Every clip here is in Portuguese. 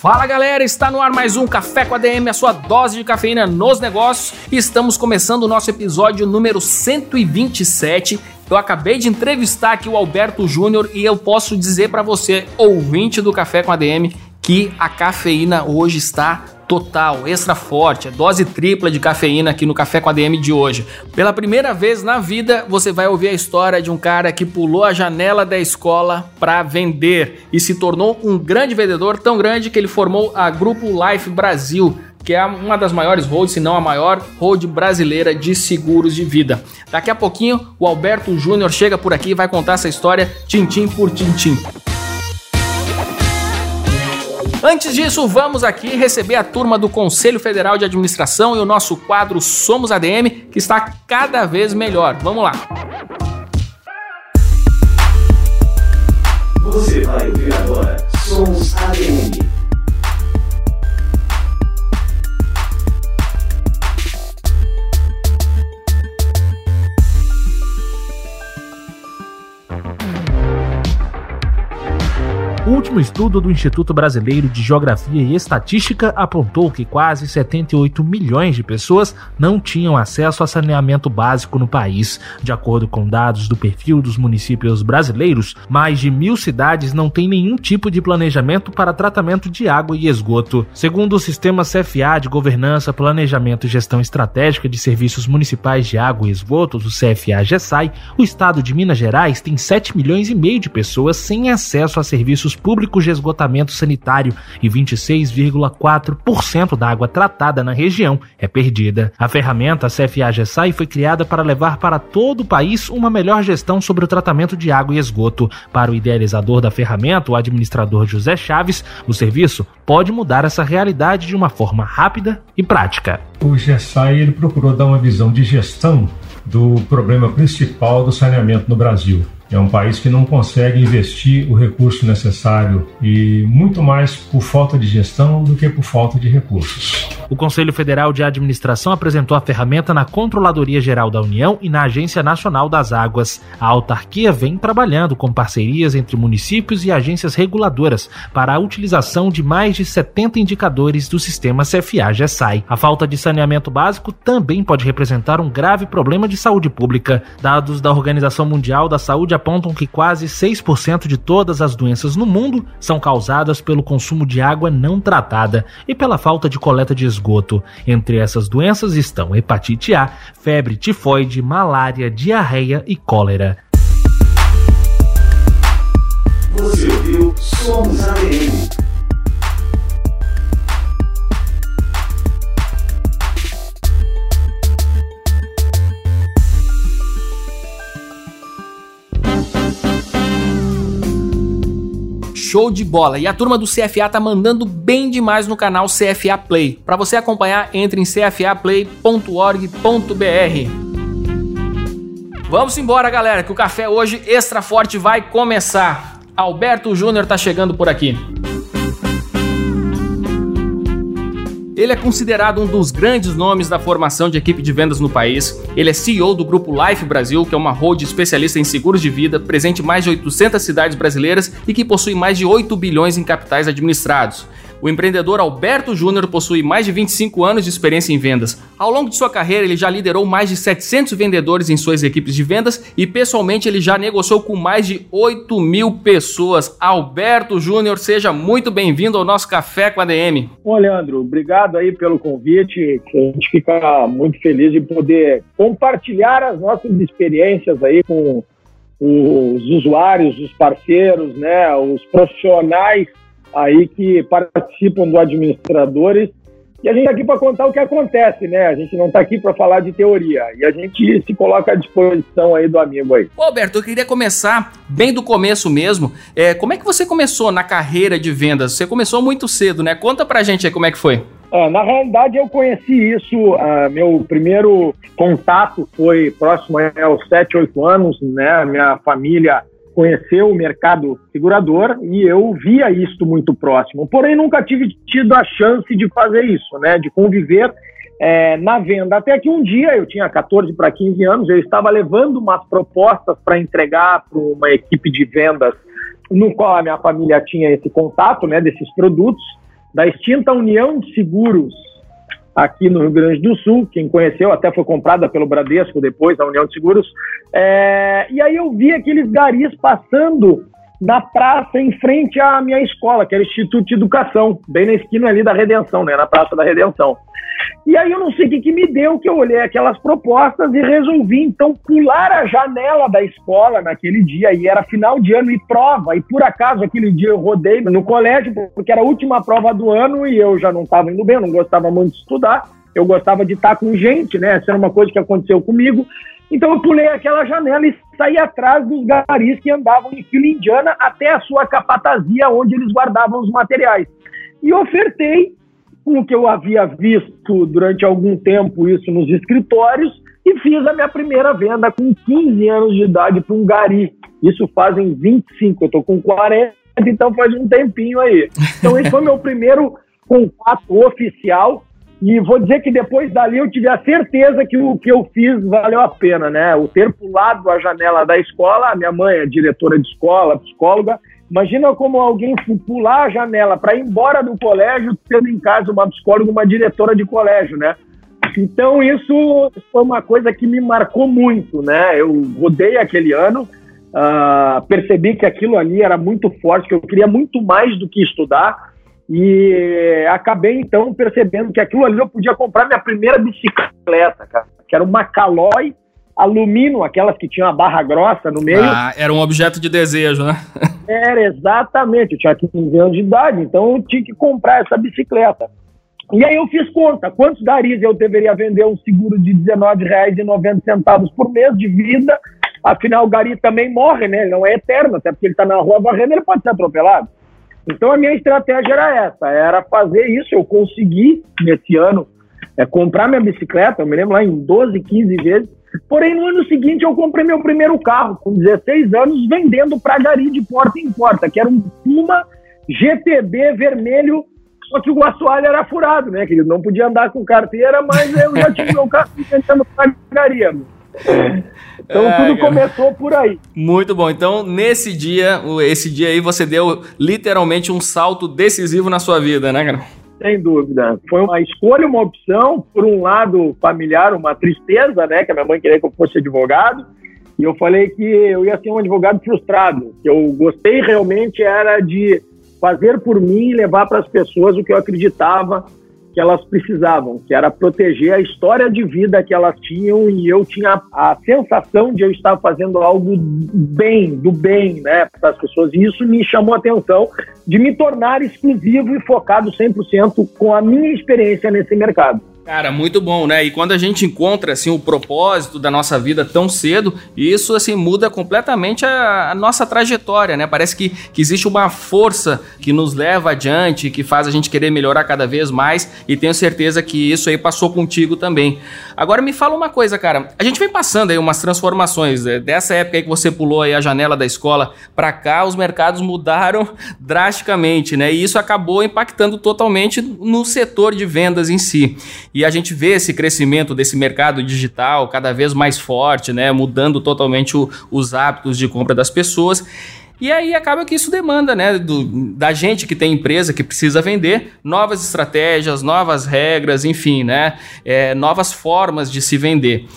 Fala galera, está no ar mais um Café com a DM, a sua dose de cafeína nos negócios. Estamos começando o nosso episódio número 127 eu acabei de entrevistar aqui o Alberto Júnior e eu posso dizer para você, ouvinte do Café com ADM, que a cafeína hoje está total, extra forte, é dose tripla de cafeína aqui no Café com ADM de hoje. Pela primeira vez na vida, você vai ouvir a história de um cara que pulou a janela da escola para vender e se tornou um grande vendedor, tão grande que ele formou a Grupo Life Brasil que é uma das maiores holds, se não a maior hold brasileira de seguros de vida. Daqui a pouquinho, o Alberto Júnior chega por aqui e vai contar essa história tintim por tintim. Antes disso, vamos aqui receber a turma do Conselho Federal de Administração e o nosso quadro Somos ADM, que está cada vez melhor. Vamos lá. Você vai ouvir agora Somos ADM. O último estudo do Instituto Brasileiro de Geografia e Estatística apontou que quase 78 milhões de pessoas não tinham acesso a saneamento básico no país. De acordo com dados do perfil dos municípios brasileiros, mais de mil cidades não têm nenhum tipo de planejamento para tratamento de água e esgoto. Segundo o Sistema CFA de Governança, Planejamento e Gestão Estratégica de Serviços Municipais de Água e Esgotos, o CFA-GESAI, o estado de Minas Gerais tem 7 milhões e meio de pessoas sem acesso a serviços públicos de esgotamento sanitário e 26,4% da água tratada na região é perdida. A ferramenta CFA-GESAI foi criada para levar para todo o país uma melhor gestão sobre o tratamento de água e esgoto. Para o idealizador da ferramenta, o administrador José Chaves, o serviço pode mudar essa realidade de uma forma rápida e prática. O GESAI ele procurou dar uma visão de gestão do problema principal do saneamento no Brasil, é um país que não consegue investir o recurso necessário e muito mais por falta de gestão do que por falta de recursos. O Conselho Federal de Administração apresentou a ferramenta na Controladoria Geral da União e na Agência Nacional das Águas. A autarquia vem trabalhando com parcerias entre municípios e agências reguladoras para a utilização de mais de 70 indicadores do sistema CFA-GESAI. A falta de saneamento básico também pode representar um grave problema de saúde pública. Dados da Organização Mundial da Saúde apontam que quase 6% de todas as doenças no mundo são causadas pelo consumo de água não tratada e pela falta de coleta de esgoto. Entre essas doenças estão hepatite A, febre tifoide, malária, diarreia e cólera. Você ouviu Somos. Show de bola. E a turma do CFA tá mandando bem demais no canal CFA Play. Para você acompanhar, entre em cfaplay.org.br. Vamos embora, galera, que o café hoje extra forte vai começar. Alberto Júnior tá chegando por aqui. Ele é considerado um dos grandes nomes da formação de equipe de vendas no país. Ele é CEO do grupo Life Brasil, que é uma hold especialista em seguros de vida, presente em mais de 800 cidades brasileiras e que possui mais de 8 bilhões em capitais administrados. O empreendedor Alberto Júnior possui mais de 25 anos de experiência em vendas. Ao longo de sua carreira, ele já liderou mais de 700 vendedores em suas equipes de vendas e, pessoalmente, ele já negociou com mais de 8 mil pessoas. Alberto Júnior, seja muito bem-vindo ao nosso Café com a DM. Ô, Leandro, obrigado aí pelo convite. A gente fica muito feliz de poder compartilhar as nossas experiências aí com os usuários, os parceiros, né, os profissionais aí que participam do Administradores E a gente está aqui para contar o que acontece, né? A gente não está aqui para falar de teoria. E a gente se coloca à disposição aí do amigo aí. Ô, Alberto, eu queria começar bem do começo mesmo. É, como é que você começou na carreira de vendas? Você começou muito cedo, né? Conta pra gente aí como é que foi. É, na realidade, eu conheci isso. Uh, meu primeiro contato foi próximo aos 7, 8 anos, né? Minha família conheceu o mercado segurador e eu via isso muito próximo. Porém, nunca tive tido a chance de fazer isso, né? De conviver é, na venda. Até que um dia, eu tinha 14 para 15 anos, eu estava levando umas propostas para entregar para uma equipe de vendas no qual a minha família tinha esse contato, né? Desses produtos da extinta União de Seguros aqui no Rio Grande do Sul. Quem conheceu até foi comprada pelo Bradesco depois, a União de Seguros. É, e aí eu vi aqueles garis passando na praça em frente à minha escola, que era Instituto de Educação, bem na esquina ali da Redenção, né, na Praça da Redenção. E aí eu não sei o que, que me deu, que eu olhei aquelas propostas e resolvi então pular a janela da escola naquele dia, e era final de ano e prova, e por acaso aquele dia eu rodei no colégio, porque era a última prova do ano e eu já não estava indo bem, eu não gostava muito de estudar, eu gostava de estar com gente, né, essa era uma coisa que aconteceu comigo, então eu pulei aquela janela e saí atrás dos garis que andavam em fila indiana até a sua capatazia, onde eles guardavam os materiais. E ofertei com o que eu havia visto durante algum tempo isso nos escritórios e fiz a minha primeira venda com 15 anos de idade para um gari. Isso fazem 25, eu estou com 40, então faz um tempinho aí. Então esse foi meu primeiro contato oficial e vou dizer que depois dali eu tive a certeza que o que eu fiz valeu a pena, né? O ter pulado a janela da escola, a minha mãe é diretora de escola, psicóloga. Imagina como alguém pular a janela para ir embora do colégio, tendo em casa uma psicóloga, uma diretora de colégio, né? Então isso foi uma coisa que me marcou muito, né? Eu rodei aquele ano, uh, percebi que aquilo ali era muito forte, que eu queria muito mais do que estudar. E acabei então percebendo que aquilo ali eu podia comprar minha primeira bicicleta, cara, que era uma Caloi alumínio, aquelas que tinham a barra grossa no meio. Ah, era um objeto de desejo, né? era, exatamente. Eu tinha 15 anos de idade, então eu tinha que comprar essa bicicleta. E aí eu fiz conta, quantos garis eu deveria vender um seguro de R$19,90 por mês de vida? Afinal, o gari também morre, né? Ele não é eterno, até porque ele está na rua varrendo, ele pode ser atropelado. Então a minha estratégia era essa, era fazer isso. Eu consegui, nesse ano, é, comprar minha bicicleta, eu me lembro lá em 12, 15 vezes. Porém, no ano seguinte, eu comprei meu primeiro carro, com 16 anos, vendendo para gari de porta em porta, que era um Puma GTB vermelho, só que o assoalho era furado, né, querido? Não podia andar com carteira, mas eu já tinha meu carro vendendo para gari. Então é, tudo cara. começou por aí. Muito bom. Então, nesse dia, esse dia aí, você deu literalmente um salto decisivo na sua vida, né, cara? Sem dúvida. Foi uma escolha, uma opção, por um lado familiar, uma tristeza, né? Que a minha mãe queria que eu fosse advogado. E eu falei que eu ia ser um advogado frustrado. Que eu gostei realmente era de fazer por mim e levar para as pessoas o que eu acreditava que elas precisavam, que era proteger a história de vida que elas tinham e eu tinha a sensação de eu estar fazendo algo bem, do bem, né, para as pessoas. E isso me chamou a atenção de me tornar exclusivo e focado 100% com a minha experiência nesse mercado. Cara, muito bom, né? E quando a gente encontra assim o propósito da nossa vida tão cedo, isso assim muda completamente a, a, nossa trajetória, né? Parece que, que existe uma força que nos leva adiante, que faz a gente querer melhorar cada vez mais, e tenho certeza que isso aí passou contigo também. Agora me fala uma coisa, cara. A gente vem passando aí umas transformações, né? dessa época aí que você pulou aí a janela da escola para cá, os mercados mudaram drasticamente, né? E isso acabou impactando totalmente no setor de vendas em si. E a gente vê esse crescimento desse mercado digital cada vez mais forte, né? Mudando totalmente o, os hábitos de compra das pessoas. E aí acaba que isso demanda, né, do, da gente que tem empresa que precisa vender, novas estratégias, novas regras, enfim, né, é, novas formas de se vender.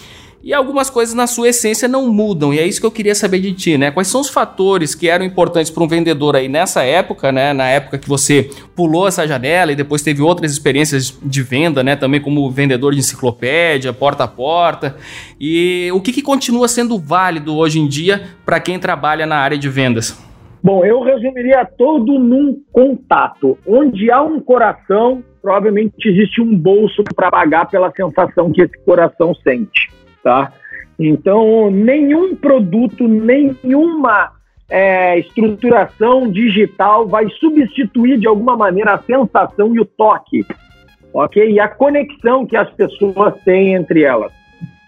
E algumas coisas na sua essência não mudam, e é isso que eu queria saber de ti, né? Quais são os fatores que eram importantes para um vendedor aí nessa época, né? Na época que você pulou essa janela e depois teve outras experiências de venda, né? Também como vendedor de enciclopédia, porta a porta. E o que, que continua sendo válido hoje em dia para quem trabalha na área de vendas? Bom, eu resumiria todo num contato. Onde há um coração, provavelmente existe um bolso para pagar pela sensação que esse coração sente, tá? Então, nenhum produto, nenhuma é, estruturação digital vai substituir de alguma maneira a sensação e o toque, ok? E a conexão que as pessoas têm entre elas.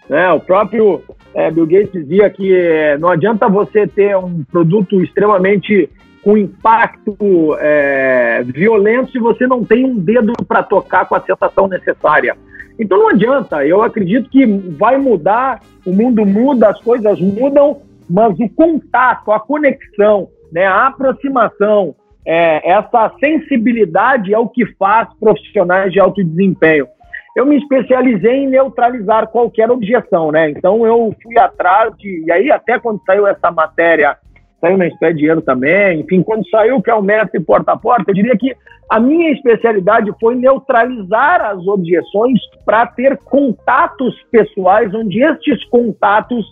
Né? O próprio é, Bill Gates dizia que é, não adianta você ter um produto extremamente com impacto é, violento se você não tem um dedo para tocar com a sensação necessária. Então não adianta, eu acredito que vai mudar, o mundo muda, as coisas mudam, mas o contato, a conexão, né, a aproximação, é, essa sensibilidade é o que faz profissionais de alto desempenho. Eu me especializei em neutralizar qualquer objeção, né? Então eu fui atrás de. E aí, até quando saiu essa matéria saiu na Expediano também, enfim, quando saiu que é o mestre porta a porta, eu diria que a minha especialidade foi neutralizar as objeções para ter contatos pessoais, onde estes contatos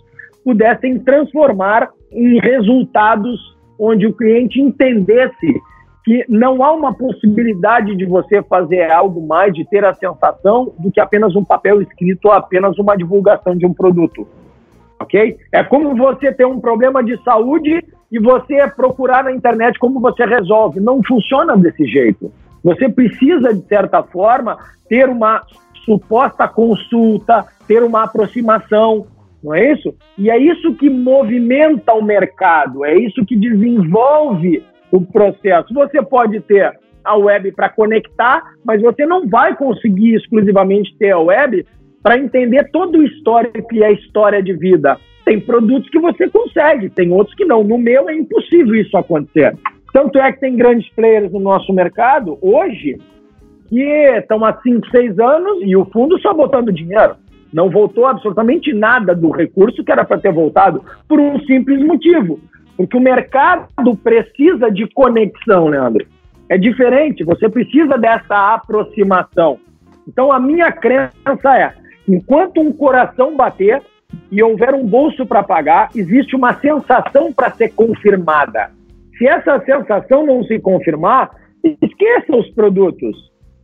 pudessem transformar em resultados onde o cliente entendesse que não há uma possibilidade de você fazer algo mais, de ter a sensação do que apenas um papel escrito ou apenas uma divulgação de um produto. Ok? É como você ter um problema de saúde e você procurar na internet como você resolve. Não funciona desse jeito. Você precisa, de certa forma, ter uma suposta consulta, ter uma aproximação, não é isso? E é isso que movimenta o mercado, é isso que desenvolve o processo. Você pode ter a web para conectar, mas você não vai conseguir exclusivamente ter a web para entender todo o histórico e a história de vida. Tem produtos que você consegue, tem outros que não. No meu é impossível isso acontecer. Tanto é que tem grandes players no nosso mercado hoje que estão há 5, 6 anos e o fundo só botando dinheiro. Não voltou absolutamente nada do recurso que era para ter voltado por um simples motivo. Porque o mercado precisa de conexão, Leandro. É diferente, você precisa dessa aproximação. Então a minha crença é, enquanto um coração bater, e houver um bolso para pagar, existe uma sensação para ser confirmada. Se essa sensação não se confirmar, esqueça os produtos.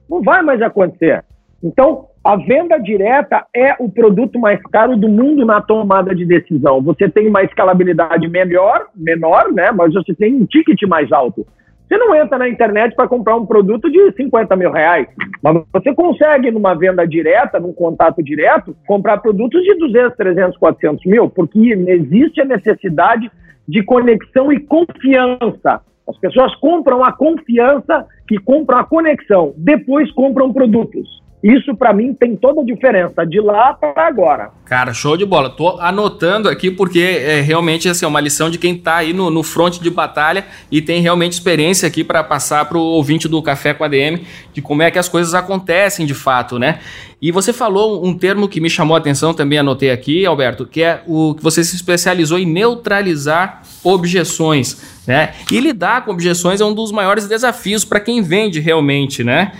Não vai mais acontecer. Então, a venda direta é o produto mais caro do mundo na tomada de decisão. Você tem uma escalabilidade melhor, menor, né? Mas você tem um ticket mais alto. Você não entra na internet para comprar um produto de 50 mil reais, mas você consegue, numa venda direta, num contato direto, comprar produtos de 200, 300, 400 mil, porque existe a necessidade de conexão e confiança. As pessoas compram a confiança que compram a conexão, depois compram produtos. Isso para mim tem toda a diferença de lá para agora. Cara, show de bola. Tô anotando aqui porque é realmente assim, uma lição de quem tá aí no, no fronte de batalha e tem realmente experiência aqui para passar pro ouvinte do Café com a DM de como é que as coisas acontecem de fato, né? E você falou um termo que me chamou a atenção, também anotei aqui, Alberto, que é o que você se especializou em neutralizar objeções, né? E lidar com objeções é um dos maiores desafios para quem vende realmente, né?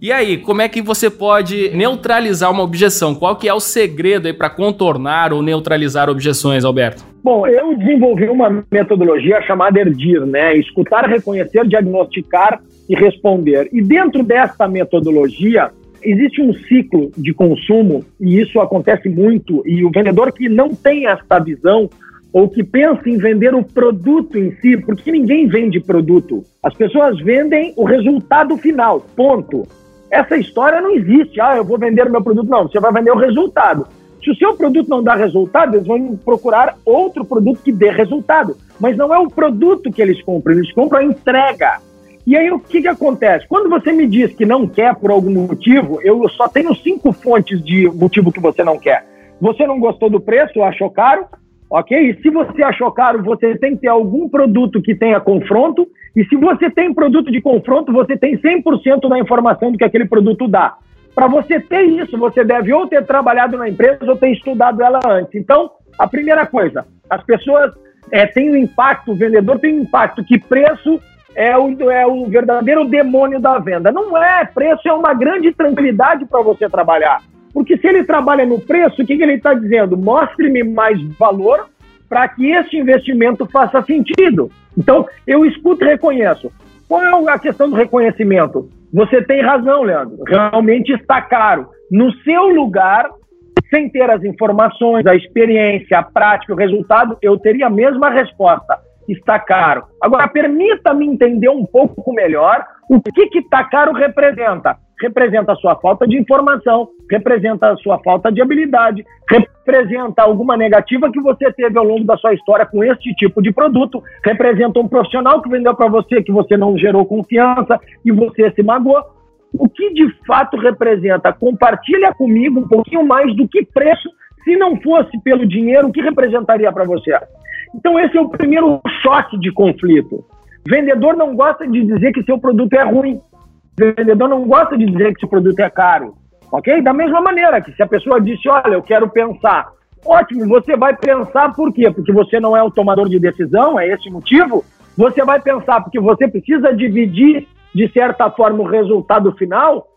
E aí, como é que você pode neutralizar uma objeção? Qual que é o segredo aí para contornar ou neutralizar objeções, Alberto? Bom, eu desenvolvi uma metodologia chamada ERDIR, né? Escutar, reconhecer, diagnosticar e responder. E dentro dessa metodologia, existe um ciclo de consumo, e isso acontece muito, e o vendedor que não tem essa visão ou que pensa em vender o produto em si, porque ninguém vende produto. As pessoas vendem o resultado final, ponto. Essa história não existe. Ah, eu vou vender o meu produto. Não, você vai vender o resultado. Se o seu produto não dá resultado, eles vão procurar outro produto que dê resultado. Mas não é o produto que eles compram, eles compram a entrega. E aí o que, que acontece? Quando você me diz que não quer por algum motivo, eu só tenho cinco fontes de motivo que você não quer. Você não gostou do preço, achou caro, ok? Se você achou caro, você tem que ter algum produto que tenha confronto e se você tem produto de confronto, você tem 100% da informação do que aquele produto dá. Para você ter isso, você deve ou ter trabalhado na empresa ou ter estudado ela antes. Então, a primeira coisa, as pessoas é, têm um impacto, o vendedor tem um impacto que preço é o, é o verdadeiro demônio da venda. Não é, preço é uma grande tranquilidade para você trabalhar. Porque se ele trabalha no preço, o que, que ele está dizendo? Mostre-me mais valor para que esse investimento faça sentido. Então, eu escuto e reconheço. Qual é a questão do reconhecimento? Você tem razão, Leandro. Realmente está caro. No seu lugar, sem ter as informações, a experiência, a prática, o resultado, eu teria a mesma resposta. Está caro. Agora, permita-me entender um pouco melhor o que que está caro representa. Representa a sua falta de informação, representa a sua falta de habilidade, representa alguma negativa que você teve ao longo da sua história com este tipo de produto, representa um profissional que vendeu para você que você não gerou confiança e você se magoou o que de fato representa. Compartilha comigo um pouquinho mais do que preço, se não fosse pelo dinheiro, o que representaria para você? Então, esse é o primeiro choque de conflito. Vendedor não gosta de dizer que seu produto é ruim. Vendedor não gosta de dizer que seu produto é caro. Ok? Da mesma maneira que se a pessoa disse, olha, eu quero pensar. Ótimo, você vai pensar por quê? Porque você não é o tomador de decisão, é esse o motivo? Você vai pensar porque você precisa dividir de certa forma, o resultado final,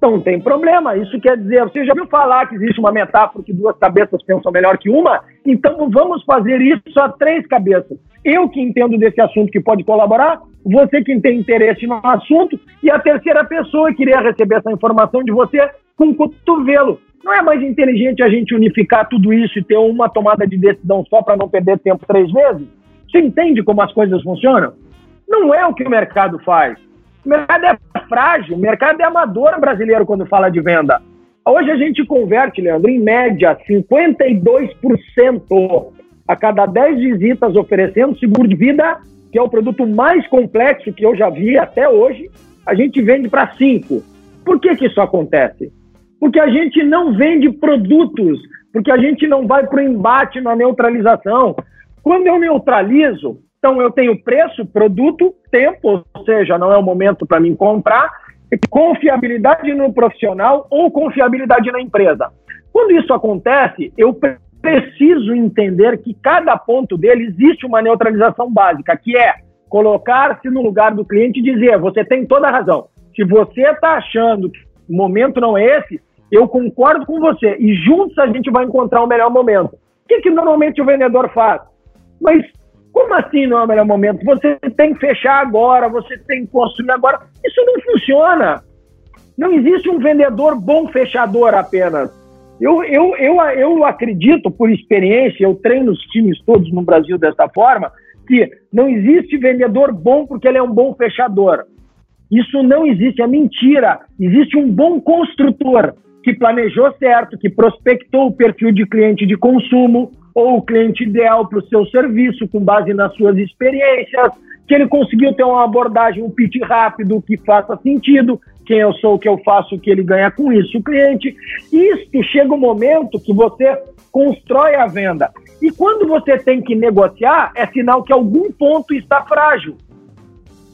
não tem problema. Isso quer dizer, você já viu falar que existe uma metáfora que duas cabeças pensam melhor que uma? Então vamos fazer isso a três cabeças. Eu que entendo desse assunto que pode colaborar, você que tem interesse no assunto e a terceira pessoa que iria receber essa informação de você com cotovelo. Não é mais inteligente a gente unificar tudo isso e ter uma tomada de decisão só para não perder tempo três vezes? Você entende como as coisas funcionam? Não é o que o mercado faz. O mercado é frágil, o mercado é amador brasileiro quando fala de venda. Hoje a gente converte, Leandro, em média 52% a cada 10 visitas oferecendo seguro de vida, que é o produto mais complexo que eu já vi até hoje, a gente vende para 5. Por que, que isso acontece? Porque a gente não vende produtos, porque a gente não vai para o embate na neutralização. Quando eu neutralizo, então eu tenho preço, produto, tempo, ou seja, não é o momento para mim comprar, confiabilidade no profissional ou confiabilidade na empresa. Quando isso acontece, eu preciso entender que cada ponto dele existe uma neutralização básica, que é colocar-se no lugar do cliente e dizer: você tem toda a razão. Se você está achando que o momento não é esse, eu concordo com você e juntos a gente vai encontrar o melhor momento. O que, que normalmente o vendedor faz? Mas como assim não é o melhor momento? Você tem que fechar agora, você tem que construir agora. Isso não funciona. Não existe um vendedor bom fechador apenas. Eu, eu, eu, eu acredito, por experiência, eu treino os times todos no Brasil dessa forma, que não existe vendedor bom porque ele é um bom fechador. Isso não existe, é mentira. Existe um bom construtor que planejou certo, que prospectou o perfil de cliente de consumo, ou o cliente ideal para o seu serviço, com base nas suas experiências, que ele conseguiu ter uma abordagem, um pitch rápido que faça sentido, quem eu sou, o que eu faço, o que ele ganha com isso, o cliente. Isso chega um momento que você constrói a venda. E quando você tem que negociar, é sinal que algum ponto está frágil.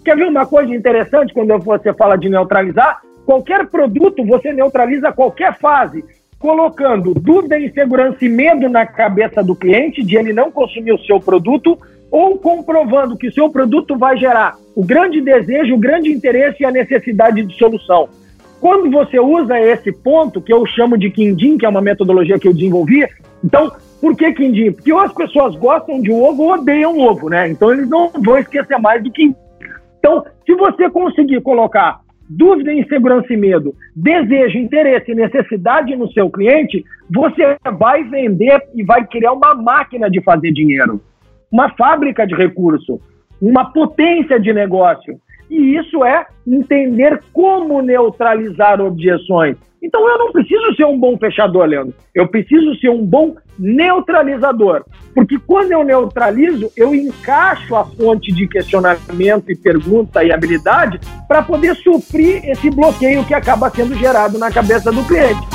Quer ver uma coisa interessante quando você fala de neutralizar? Qualquer produto você neutraliza qualquer fase colocando dúvida, insegurança e medo na cabeça do cliente de ele não consumir o seu produto ou comprovando que seu produto vai gerar o grande desejo, o grande interesse e a necessidade de solução. Quando você usa esse ponto, que eu chamo de Quindim, que é uma metodologia que eu desenvolvi, então, por que Quindim? Porque ou as pessoas gostam de ovo ou odeiam ovo, né? Então, eles não vão esquecer mais do que. Então, se você conseguir colocar dúvida, insegurança e medo, desejo, interesse e necessidade no seu cliente, você vai vender e vai criar uma máquina de fazer dinheiro, uma fábrica de recurso, uma potência de negócio. E isso é entender como neutralizar objeções. Então eu não preciso ser um bom fechador, Leandro. Eu preciso ser um bom neutralizador. Porque quando eu neutralizo, eu encaixo a fonte de questionamento e pergunta e habilidade para poder suprir esse bloqueio que acaba sendo gerado na cabeça do cliente.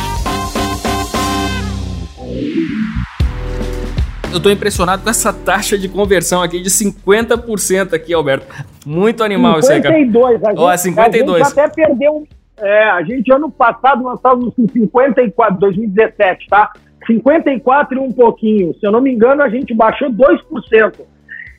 Eu estou impressionado com essa taxa de conversão aqui de 50% aqui, Alberto. Muito animal 52, isso aí, cara. Ó, 52. A gente até perdeu é, a gente ano passado nós estávamos com 54, 2017, tá? 54 e um pouquinho. Se eu não me engano, a gente baixou 2%.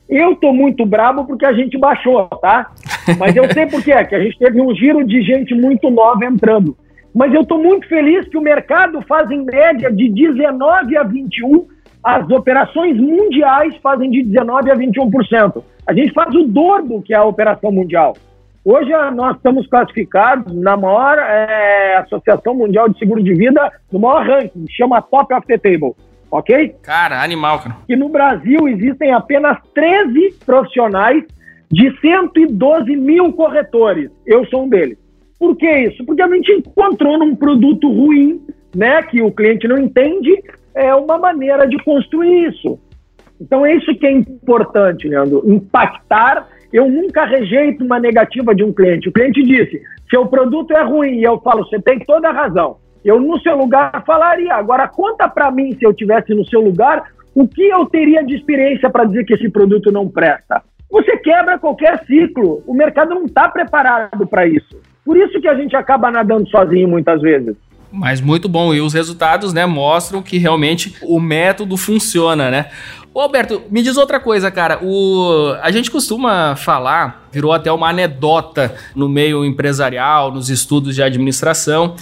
Eu tô muito bravo porque a gente baixou, tá? Mas eu sei por quê, que a gente teve um giro de gente muito nova entrando. Mas eu tô muito feliz que o mercado faz em média de 19 a 21, as operações mundiais fazem de 19 a 21%. A gente faz o dobro que é a operação mundial. Hoje nós estamos classificados na maior é, Associação Mundial de Seguro de Vida, no maior ranking, chama Top of the Table, ok? Cara, animal, cara. E no Brasil existem apenas 13 profissionais de 112 mil corretores. Eu sou um deles. Por que isso? Porque a gente encontrou num produto ruim, né, que o cliente não entende, é uma maneira de construir isso. Então é isso que é importante, Leandro, impactar. Eu nunca rejeito uma negativa de um cliente. O cliente disse: seu produto é ruim, e eu falo, você tem toda a razão. Eu no seu lugar falaria. Agora conta para mim, se eu tivesse no seu lugar, o que eu teria de experiência para dizer que esse produto não presta. Você quebra qualquer ciclo. O mercado não está preparado para isso. Por isso que a gente acaba nadando sozinho muitas vezes. Mas muito bom. E os resultados, né, mostram que realmente o método funciona, né? Ô Alberto, me diz outra coisa, cara. O, a gente costuma falar, virou até uma anedota no meio empresarial, nos estudos de administração,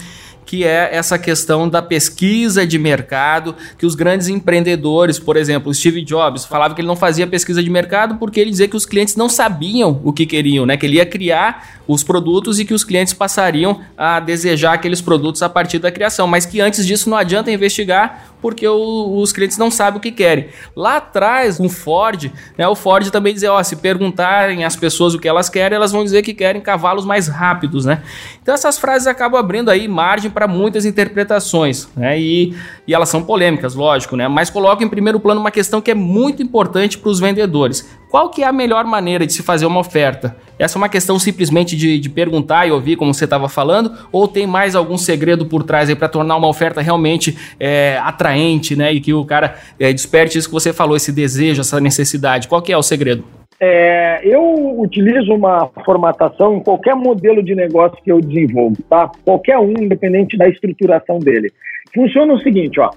que é essa questão da pesquisa de mercado, que os grandes empreendedores, por exemplo, Steve Jobs, falava que ele não fazia pesquisa de mercado porque ele dizia que os clientes não sabiam o que queriam, né? Que ele ia criar os produtos e que os clientes passariam a desejar aqueles produtos a partir da criação, mas que antes disso não adianta investigar porque o, os clientes não sabem o que querem. Lá atrás, com Ford, né, o Ford também dizia, ó, se perguntarem às pessoas o que elas querem, elas vão dizer que querem cavalos mais rápidos, né? Então essas frases acabam abrindo aí margem para muitas interpretações, né? E, e elas são polêmicas, lógico, né? Mas colocam em primeiro plano uma questão que é muito importante para os vendedores. Qual que é a melhor maneira de se fazer uma oferta? Essa é uma questão simplesmente de, de perguntar e ouvir, como você estava falando, ou tem mais algum segredo por trás aí para tornar uma oferta realmente é, atraente, né? E que o cara é, desperte isso que você falou, esse desejo, essa necessidade. Qual que é o segredo? É, eu utilizo uma formatação em qualquer modelo de negócio que eu desenvolvo, tá? Qualquer um, independente da estruturação dele. Funciona o seguinte, ó.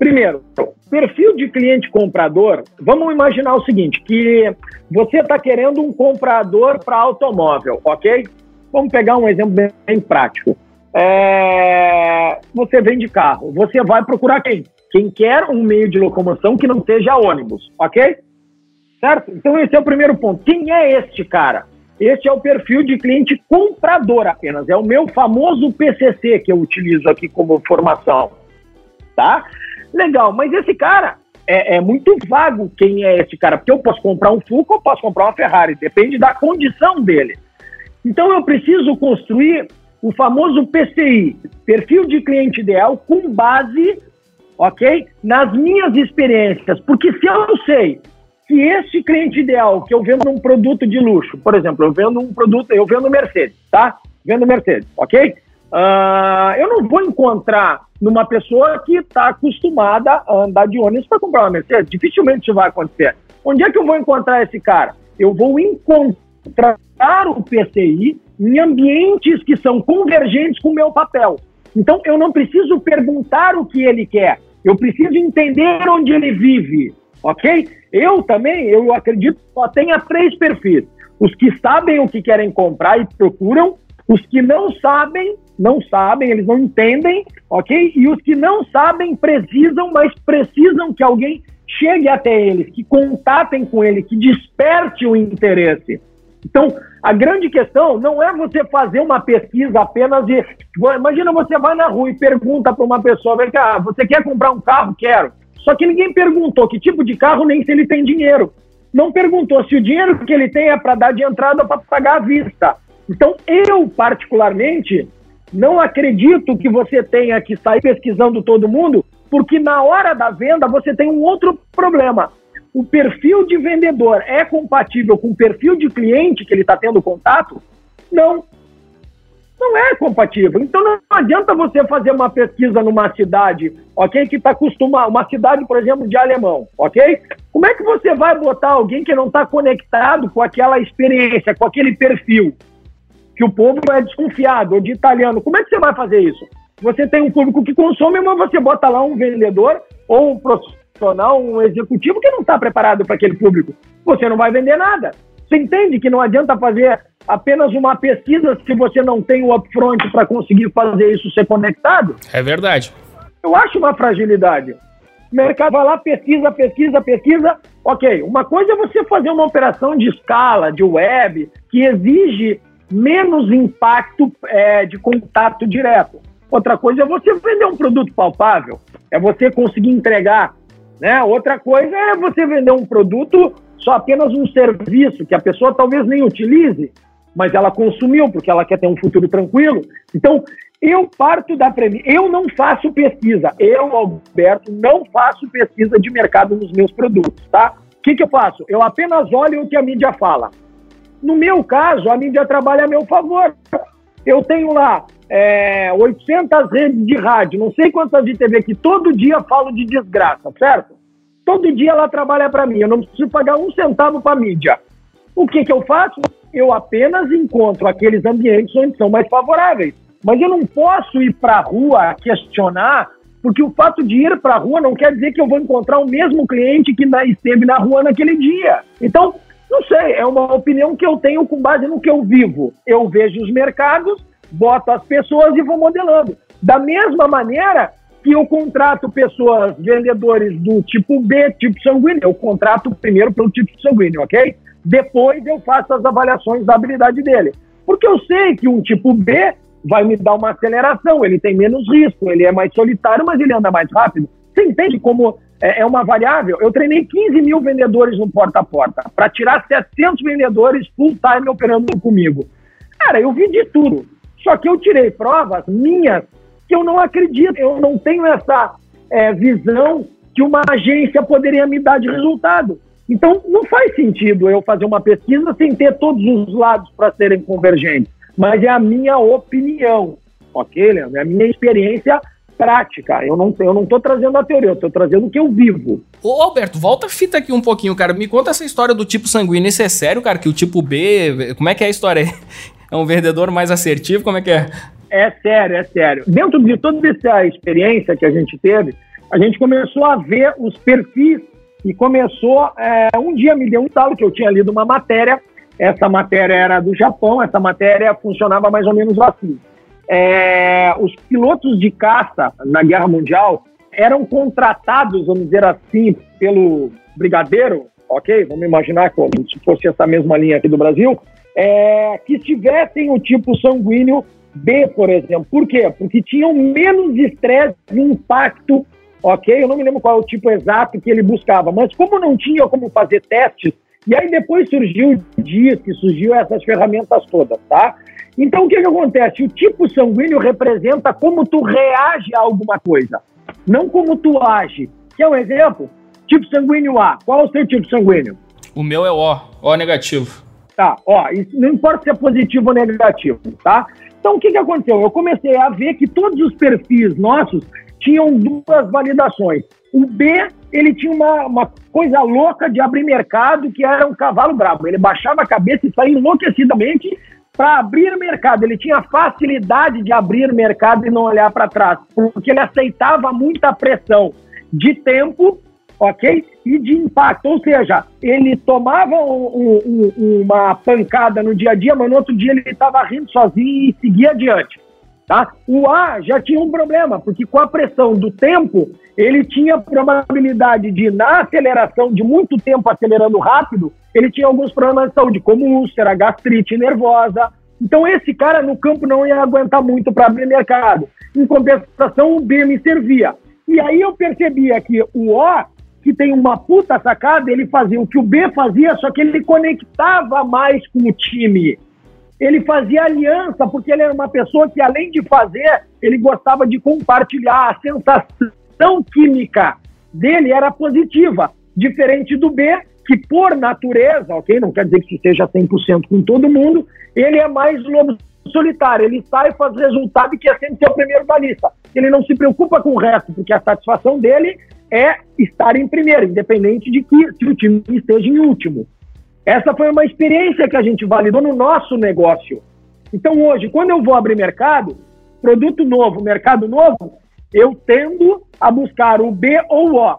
Primeiro, perfil de cliente comprador, vamos imaginar o seguinte, que você está querendo um comprador para automóvel, ok? Vamos pegar um exemplo bem, prático. É, você vende carro, você vai procurar quem? Quem quer um meio de locomoção que não seja ônibus, ok? Certo? Então esse é o primeiro ponto. Quem é este cara? Este é o perfil de cliente comprador apenas. É o meu famoso PCC que eu utilizo aqui como formação, tá? Legal, mas esse cara é, é, muito vago quem é esse cara, porque eu posso comprar um Fusca ou posso comprar uma Ferrari, depende da condição dele. Então eu preciso construir o famoso PCI, perfil de cliente ideal, com base, ok, nas minhas experiências, porque se eu sei que esse cliente ideal que eu vendo um produto de luxo, por exemplo, eu vendo um produto, eu vendo Mercedes, tá? Vendo Mercedes, ok? Uh, eu não vou encontrar numa pessoa que está acostumada a andar de ônibus para comprar uma Mercedes. Dificilmente isso vai acontecer. Onde é que eu vou encontrar esse cara? Eu vou encontrar o PCI em ambientes que são convergentes com o meu papel. Então, eu não preciso perguntar o que ele quer. Eu preciso entender onde ele vive, ok? Eu também, eu acredito, só tenha três perfis. Os que sabem o que querem comprar e procuram, os que não sabem, não sabem, eles não entendem, ok? E os que não sabem precisam, mas precisam que alguém chegue até eles, que contatem com ele, que desperte o interesse. Então, a grande questão não é você fazer uma pesquisa apenas de. Imagina você vai na rua e pergunta para uma pessoa: vem cá, você quer comprar um carro? Quero. Só que ninguém perguntou que tipo de carro, nem se ele tem dinheiro. Não perguntou se o dinheiro que ele tem é para dar de entrada para pagar à vista. Então, eu, particularmente, não acredito que você tenha que sair pesquisando todo mundo, porque na hora da venda você tem um outro problema. O perfil de vendedor é compatível com o perfil de cliente que ele está tendo contato? Não. Não é compatível. Então não adianta você fazer uma pesquisa numa cidade, ok? Que está acostumado, uma cidade, por exemplo, de alemão, ok? Como é que você vai botar alguém que não está conectado com aquela experiência, com aquele perfil? Que o povo é desconfiado, ou de italiano. Como é que você vai fazer isso? Você tem um público que consome, mas você bota lá um vendedor ou um profissional, um executivo que não está preparado para aquele público. Você não vai vender nada. Você entende que não adianta fazer apenas uma pesquisa se você não tem o upfront para conseguir fazer isso ser conectado? É verdade. Eu acho uma fragilidade. O mercado vai lá, pesquisa, pesquisa, pesquisa. Ok, uma coisa é você fazer uma operação de escala, de web, que exige menos impacto é, de contato direto. Outra coisa é você vender um produto palpável, é você conseguir entregar. Né? Outra coisa é você vender um produto só apenas um serviço que a pessoa talvez nem utilize, mas ela consumiu porque ela quer ter um futuro tranquilo. Então, eu parto da premissa, eu não faço pesquisa, eu, Alberto, não faço pesquisa de mercado nos meus produtos, tá? O que, que eu faço? Eu apenas olho o que a mídia fala. No meu caso, a mídia trabalha a meu favor. Eu tenho lá é, 800 redes de rádio, não sei quantas de TV, que todo dia falo de desgraça, certo? Todo dia ela trabalha para mim, eu não preciso pagar um centavo para a mídia. O que, que eu faço? Eu apenas encontro aqueles ambientes onde são mais favoráveis. Mas eu não posso ir para a rua questionar, porque o fato de ir para a rua não quer dizer que eu vou encontrar o mesmo cliente que esteve na rua naquele dia. Então, não sei, é uma opinião que eu tenho com base no que eu vivo. Eu vejo os mercados, boto as pessoas e vou modelando. Da mesma maneira que eu contrato pessoas, vendedores do tipo B, tipo sanguíneo, eu contrato primeiro pelo tipo sanguíneo, ok? Depois eu faço as avaliações da habilidade dele. Porque eu sei que um tipo B vai me dar uma aceleração, ele tem menos risco, ele é mais solitário, mas ele anda mais rápido. Você entende como é uma variável? Eu treinei 15 mil vendedores no porta a porta, para tirar 700 vendedores full time operando comigo. Cara, eu vi de tudo. Só que eu tirei provas minhas que eu não acredito, eu não tenho essa é, visão que uma agência poderia me dar de resultado. Então, não faz sentido eu fazer uma pesquisa sem ter todos os lados para serem convergentes mas é a minha opinião, ok, Leandro? É a minha experiência prática. Eu não eu não tô trazendo a teoria, eu tô trazendo o que eu vivo. Ô Alberto, volta a fita aqui um pouquinho, cara. Me conta essa história do tipo sanguíneo. Isso é sério, cara? Que o tipo B, como é que é a história? É um vendedor mais assertivo? Como é que é? É sério, é sério. Dentro de toda essa experiência que a gente teve, a gente começou a ver os perfis e começou. É, um dia me deu um talo que eu tinha lido uma matéria essa matéria era do Japão, essa matéria funcionava mais ou menos assim. É, os pilotos de caça na Guerra Mundial eram contratados, vamos dizer assim, pelo brigadeiro, ok? Vamos imaginar como se fosse essa mesma linha aqui do Brasil, é, que tivessem o tipo sanguíneo B, por exemplo. Por quê? Porque tinham menos estresse e impacto, ok? Eu não me lembro qual é o tipo exato que ele buscava, mas como não tinha como fazer testes, e aí depois surgiu o DISC, surgiu essas ferramentas todas, tá? Então o que, que acontece? O tipo sanguíneo representa como tu reage a alguma coisa, não como tu age. Quer um exemplo? Tipo sanguíneo A. Qual é o seu tipo sanguíneo? O meu é O, O negativo. Tá, ó, isso não importa se é positivo ou negativo, tá? Então o que, que aconteceu? Eu comecei a ver que todos os perfis nossos tinham duas validações. O B, ele tinha uma, uma coisa louca de abrir mercado, que era um cavalo bravo. Ele baixava a cabeça e saía enlouquecidamente para abrir mercado. Ele tinha facilidade de abrir mercado e não olhar para trás, porque ele aceitava muita pressão de tempo, ok? E de impacto. Ou seja, ele tomava um, um, uma pancada no dia a dia, mas no outro dia ele estava rindo sozinho e seguia adiante. Tá? O A já tinha um problema, porque com a pressão do tempo, ele tinha probabilidade de, na aceleração de muito tempo acelerando rápido, ele tinha alguns problemas de saúde, como úlcera, gastrite nervosa. Então, esse cara no campo não ia aguentar muito para abrir mercado. Em compensação, o B me servia. E aí eu percebia que o O, que tem uma puta sacada, ele fazia o que o B fazia, só que ele conectava mais com o time ele fazia aliança, porque ele era uma pessoa que, além de fazer, ele gostava de compartilhar. A sensação química dele era positiva, diferente do B, que por natureza, ok? Não quer dizer que isso seja 100% com todo mundo, ele é mais lobo solitário. Ele sai, faz resultado e quer sempre ser o primeiro da lista. Ele não se preocupa com o resto, porque a satisfação dele é estar em primeiro, independente de que se o time esteja em último. Essa foi uma experiência que a gente validou no nosso negócio. Então, hoje, quando eu vou abrir mercado, produto novo, mercado novo, eu tendo a buscar o B ou o O,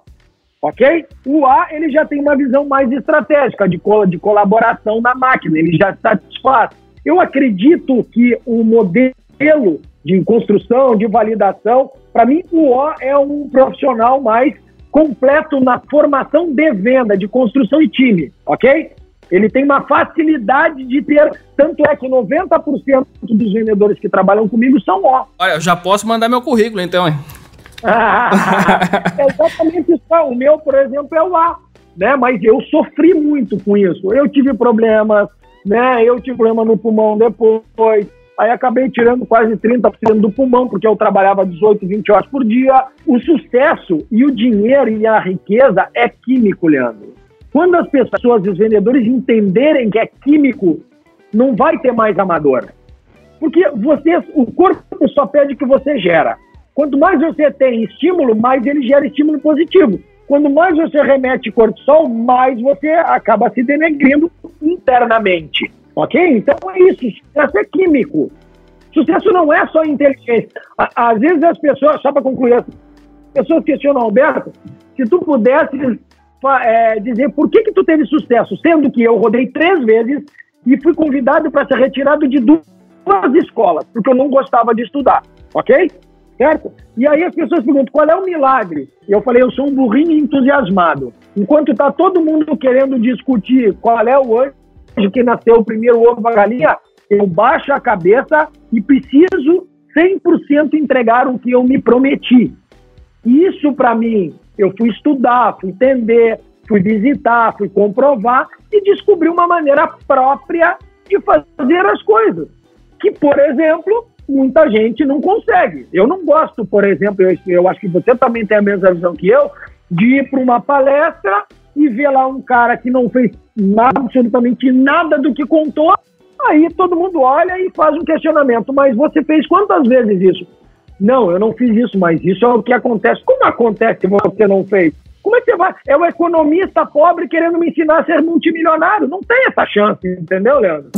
ok? O A, ele já tem uma visão mais estratégica de, co de colaboração na máquina, ele já satisfaz. Eu acredito que o modelo de construção, de validação, para mim, o O é um profissional mais completo na formação de venda, de construção de time, ok? Ele tem uma facilidade de ter, tanto é que 90% dos vendedores que trabalham comigo são ó. Olha, eu já posso mandar meu currículo então, hein? é exatamente isso. O meu, por exemplo, é o A, né? Mas eu sofri muito com isso. Eu tive problemas, né? Eu tive problema no pulmão depois. Aí acabei tirando quase 30% do pulmão, porque eu trabalhava 18, 20 horas por dia. O sucesso e o dinheiro e a riqueza é químico, Leandro. Quando as pessoas e os vendedores entenderem que é químico, não vai ter mais amador. Porque você, o corpo só pede que você gera. Quanto mais você tem estímulo, mais ele gera estímulo positivo. Quando mais você remete cortisol, mais você acaba se denegrindo internamente. Ok? Então é isso. Sucesso é químico. Sucesso não é só inteligência. Às vezes as pessoas, só para concluir, as pessoas questionam, Alberto, se tu pudesse é, dizer por que, que tu teve sucesso, sendo que eu rodei três vezes e fui convidado para ser retirado de duas escolas, porque eu não gostava de estudar. Ok? certo? E aí as pessoas perguntam, qual é o milagre? Eu falei, eu sou um burrinho entusiasmado. Enquanto está todo mundo querendo discutir qual é o anjo que nasceu o primeiro ovo da galinha, eu baixo a cabeça e preciso 100% entregar o que eu me prometi. Isso, para mim, eu fui estudar, fui entender, fui visitar, fui comprovar e descobri uma maneira própria de fazer as coisas. Que, por exemplo, muita gente não consegue. Eu não gosto, por exemplo, eu, eu acho que você também tem a mesma visão que eu, de ir para uma palestra e ver lá um cara que não fez nada, absolutamente nada do que contou, aí todo mundo olha e faz um questionamento. Mas você fez quantas vezes isso? Não, eu não fiz isso, mas isso é o que acontece. Como acontece se você não fez? Como é que você vai? É o economista pobre querendo me ensinar a ser multimilionário. Não tem essa chance, entendeu, Leandro?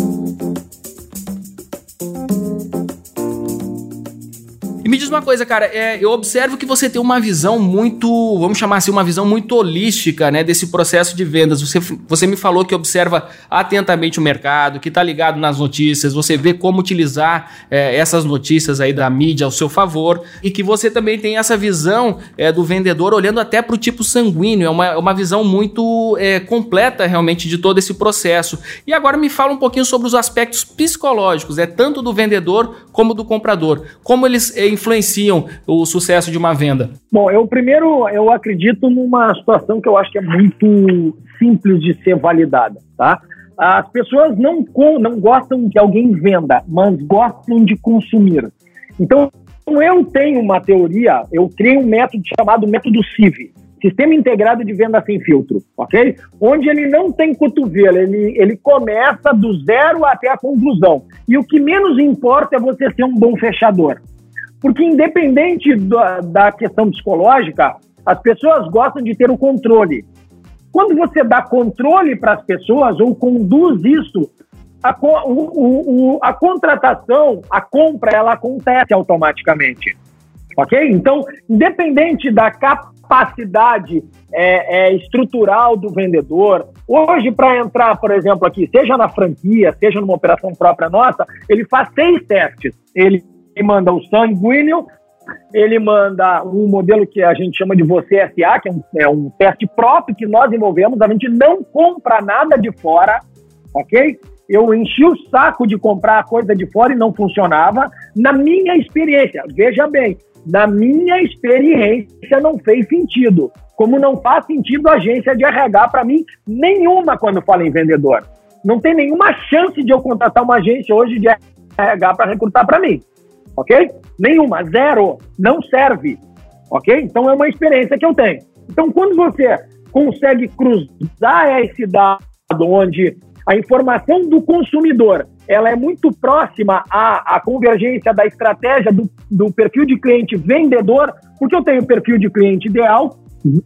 Me diz uma coisa, cara, é, eu observo que você tem uma visão muito, vamos chamar assim, uma visão muito holística, né, desse processo de vendas. Você, você me falou que observa atentamente o mercado, que está ligado nas notícias, você vê como utilizar é, essas notícias aí da mídia ao seu favor e que você também tem essa visão é, do vendedor olhando até para o tipo sanguíneo. É uma, uma visão muito é, completa realmente de todo esse processo. E agora me fala um pouquinho sobre os aspectos psicológicos, é tanto do vendedor como do comprador. Como eles é, influenciam o sucesso de uma venda? Bom, eu primeiro eu acredito numa situação que eu acho que é muito simples de ser validada, tá? As pessoas não, não gostam que alguém venda, mas gostam de consumir. Então, eu tenho uma teoria, eu criei um método chamado método CIV, Sistema Integrado de Venda Sem Filtro, ok? Onde ele não tem cotovelo, ele, ele começa do zero até a conclusão. E o que menos importa é você ser um bom fechador. Porque, independente da, da questão psicológica, as pessoas gostam de ter o controle. Quando você dá controle para as pessoas ou conduz isso, a, o, o, a contratação, a compra, ela acontece automaticamente. Ok? Então, independente da capacidade é, é, estrutural do vendedor, hoje, para entrar, por exemplo, aqui, seja na franquia, seja numa operação própria nossa, ele faz seis testes. Ele ele manda o sanguíneo, ele manda um modelo que a gente chama de Você SA, que é um, é um teste próprio que nós desenvolvemos, a gente não compra nada de fora, ok? Eu enchi o saco de comprar coisa de fora e não funcionava. Na minha experiência, veja bem, na minha experiência não fez sentido. Como não faz sentido a agência de RH para mim nenhuma quando fala em vendedor. Não tem nenhuma chance de eu contratar uma agência hoje de RH para recrutar para mim ok? Nenhuma, zero, não serve, ok? Então é uma experiência que eu tenho. Então quando você consegue cruzar esse dado onde a informação do consumidor ela é muito próxima à, à convergência da estratégia do, do perfil de cliente vendedor, porque eu tenho o perfil de cliente ideal,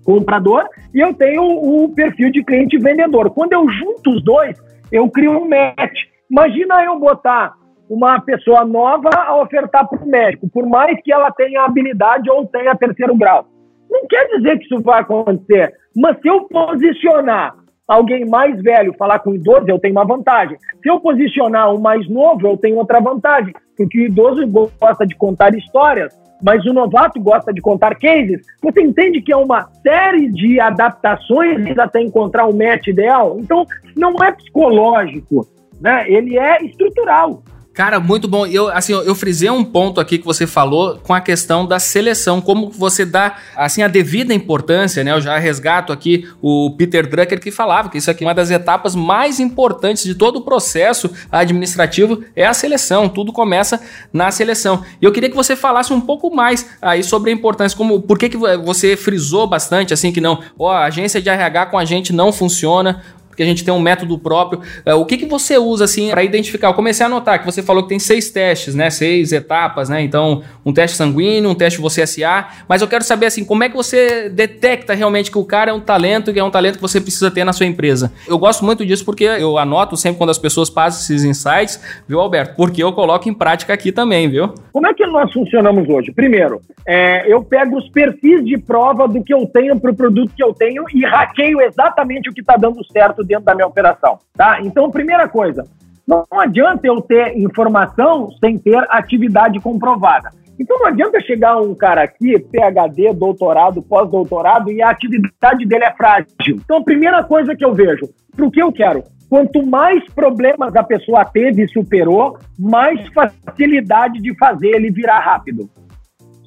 comprador, e eu tenho o perfil de cliente vendedor. Quando eu junto os dois, eu crio um match. Imagina eu botar uma pessoa nova a ofertar para o médico, por mais que ela tenha habilidade ou tenha terceiro grau. Não quer dizer que isso vai acontecer, mas se eu posicionar alguém mais velho falar com idoso, eu tenho uma vantagem. Se eu posicionar o mais novo, eu tenho outra vantagem, porque o idoso gosta de contar histórias mas o novato gosta de contar cases. Você entende que é uma série de adaptações até encontrar o match ideal? Então, não é psicológico, né? Ele é estrutural. Cara, muito bom. Eu, assim, eu frisei um ponto aqui que você falou com a questão da seleção, como você dá, assim, a devida importância, né? Eu já resgato aqui o Peter Drucker que falava que isso aqui é uma das etapas mais importantes de todo o processo administrativo é a seleção. Tudo começa na seleção. E eu queria que você falasse um pouco mais aí sobre a importância, como por que, que você frisou bastante, assim, que não, ó, a agência de RH com a gente não funciona, porque a gente tem um método próprio. Uh, o que, que você usa assim para identificar? Eu comecei a notar que você falou que tem seis testes, né? Seis etapas, né? Então, um teste sanguíneo, um teste você SA, mas eu quero saber assim, como é que você detecta realmente que o cara é um talento, que é um talento que você precisa ter na sua empresa? Eu gosto muito disso porque eu anoto sempre quando as pessoas passam esses insights, viu, Alberto? Porque eu coloco em prática aqui também, viu? Como é que nós funcionamos hoje? Primeiro, é, eu pego os perfis de prova do que eu tenho para o produto que eu tenho e hackeio exatamente o que está dando certo dentro da minha operação, tá? Então, primeira coisa, não adianta eu ter informação sem ter atividade comprovada. Então não adianta chegar um cara aqui, PhD, doutorado, pós-doutorado, e a atividade dele é frágil. Então, a primeira coisa que eu vejo, para o que eu quero? Quanto mais problemas a pessoa teve e superou, mais facilidade de fazer ele virar rápido.